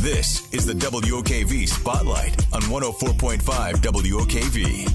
This is the WOKV Spotlight on 104.5 WOKV.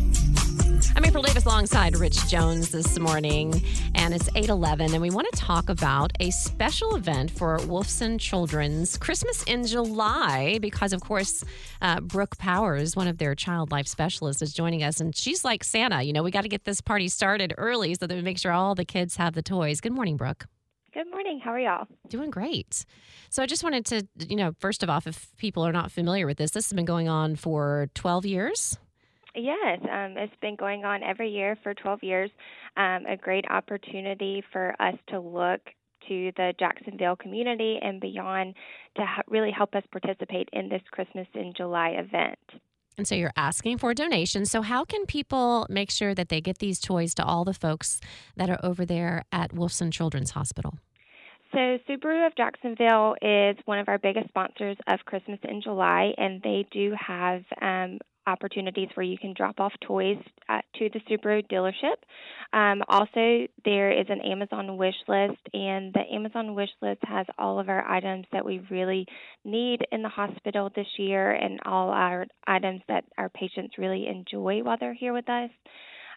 I'm April Davis alongside Rich Jones this morning, and it's 8:11, and we want to talk about a special event for Wolfson Children's Christmas in July, because of course, uh, Brooke Powers, one of their child life specialists, is joining us, and she's like Santa. You know, we got to get this party started early so that we make sure all the kids have the toys. Good morning, Brooke. Good morning. How are y'all? Doing great. So I just wanted to, you know, first of all, if people are not familiar with this, this has been going on for 12 years. Yes, um, it's been going on every year for 12 years. Um, a great opportunity for us to look to the Jacksonville community and beyond to ha- really help us participate in this Christmas in July event. And so you're asking for donations. So, how can people make sure that they get these toys to all the folks that are over there at Wolfson Children's Hospital? So, Subaru of Jacksonville is one of our biggest sponsors of Christmas in July, and they do have um, opportunities where you can drop off toys to the Subaru dealership. Um, also, there is an Amazon wish list, and the Amazon wish list has all of our items that we really need in the hospital this year and all our items that our patients really enjoy while they're here with us.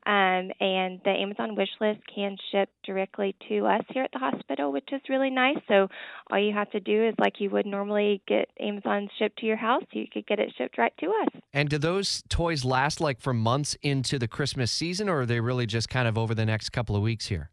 Um, and the Amazon wish list can ship directly to us here at the hospital, which is really nice. So all you have to do is, like you would normally get Amazon shipped to your house, you could get it shipped right to us. And do those toys last like for months into the Christmas season, or are they really just kind of over the next couple of weeks here?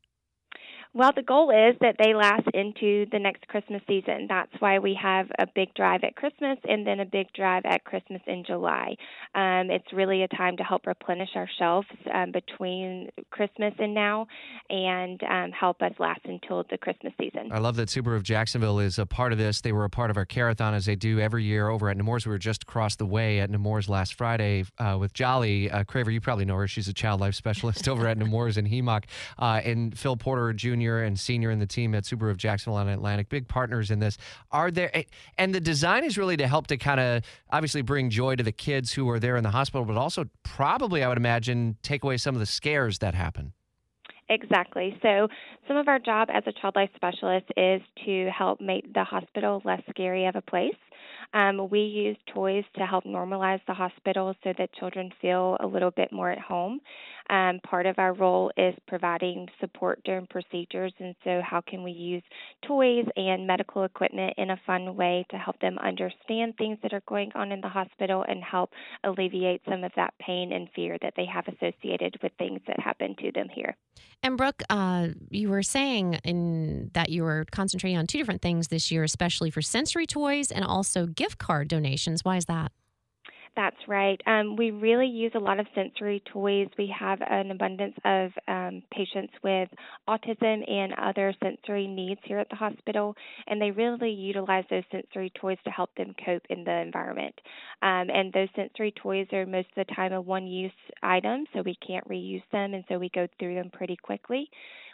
Well, the goal is that they last into the next Christmas season. That's why we have a big drive at Christmas and then a big drive at Christmas in July. Um, it's really a time to help replenish our shelves um, between Christmas and now and um, help us last until the Christmas season. I love that Subaru of Jacksonville is a part of this. They were a part of our Carathon as they do every year over at Nemours. We were just across the way at Nemours last Friday uh, with Jolly. Uh, Craver, you probably know her. She's a child life specialist over at Nemours in Hemok. Uh, and Phil Porter Jr and senior in the team at Subaru of Jacksonville and Atlantic, big partners in this. Are there, and the design is really to help to kind of obviously bring joy to the kids who are there in the hospital, but also probably, I would imagine, take away some of the scares that happen. Exactly. So, some of our job as a child life specialist is to help make the hospital less scary of a place. Um, we use toys to help normalize the hospital so that children feel a little bit more at home. Um, part of our role is providing support during procedures, and so how can we use toys and medical equipment in a fun way to help them understand things that are going on in the hospital and help alleviate some of that pain and fear that they have associated with things that happen to them here. And Brooke, uh, you were saying in that you were concentrating on two different things this year, especially for sensory toys and also gift card donations. Why is that? That's right. Um, we really use a lot of sensory toys. We have an abundance of um, patients with autism and other sensory needs here at the hospital, and they really utilize those sensory toys to help them cope in the environment. Um, and those sensory toys are most of the time a one use item, so we can't reuse them, and so we go through them pretty quickly.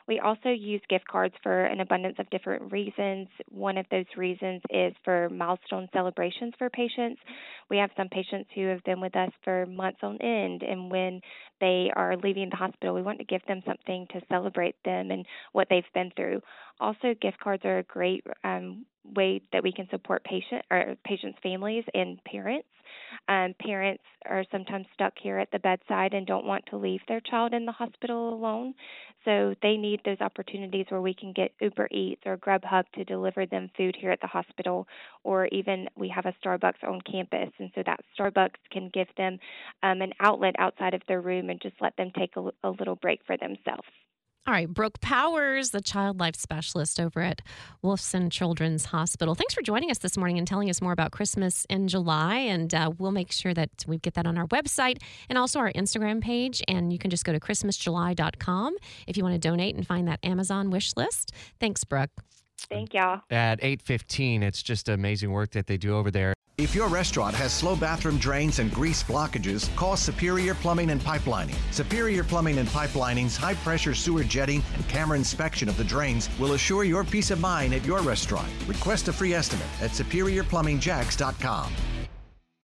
We also use gift cards for an abundance of different reasons. One of those reasons is for milestone celebrations for patients. We have some patients who have been with us for months on end, and when they are leaving the hospital, we want to give them something to celebrate them and what they've been through. Also, gift cards are a great um, way that we can support patient or patients' families and parents. Um, parents are sometimes stuck here at the bedside and don't want to leave their child in the hospital alone, so they need those opportunities where we can get Uber Eats or Grubhub to deliver them food here at the hospital, or even we have a Starbucks on campus, and so that Starbucks can give them um, an outlet outside of their room and just let them take a, a little break for themselves. All right, Brooke Powers, the child life specialist over at Wolfson Children's Hospital. Thanks for joining us this morning and telling us more about Christmas in July. And uh, we'll make sure that we get that on our website and also our Instagram page. And you can just go to christmasjuly.com if you want to donate and find that Amazon wish list. Thanks, Brooke. Thank y'all. at 8:15. It's just amazing work that they do over there. If your restaurant has slow bathroom drains and grease blockages, call Superior Plumbing and Pipelining. Superior Plumbing and Pipelining's high pressure sewer jetting and camera inspection of the drains will assure your peace of mind at your restaurant. Request a free estimate at superiorplumbingjacks.com.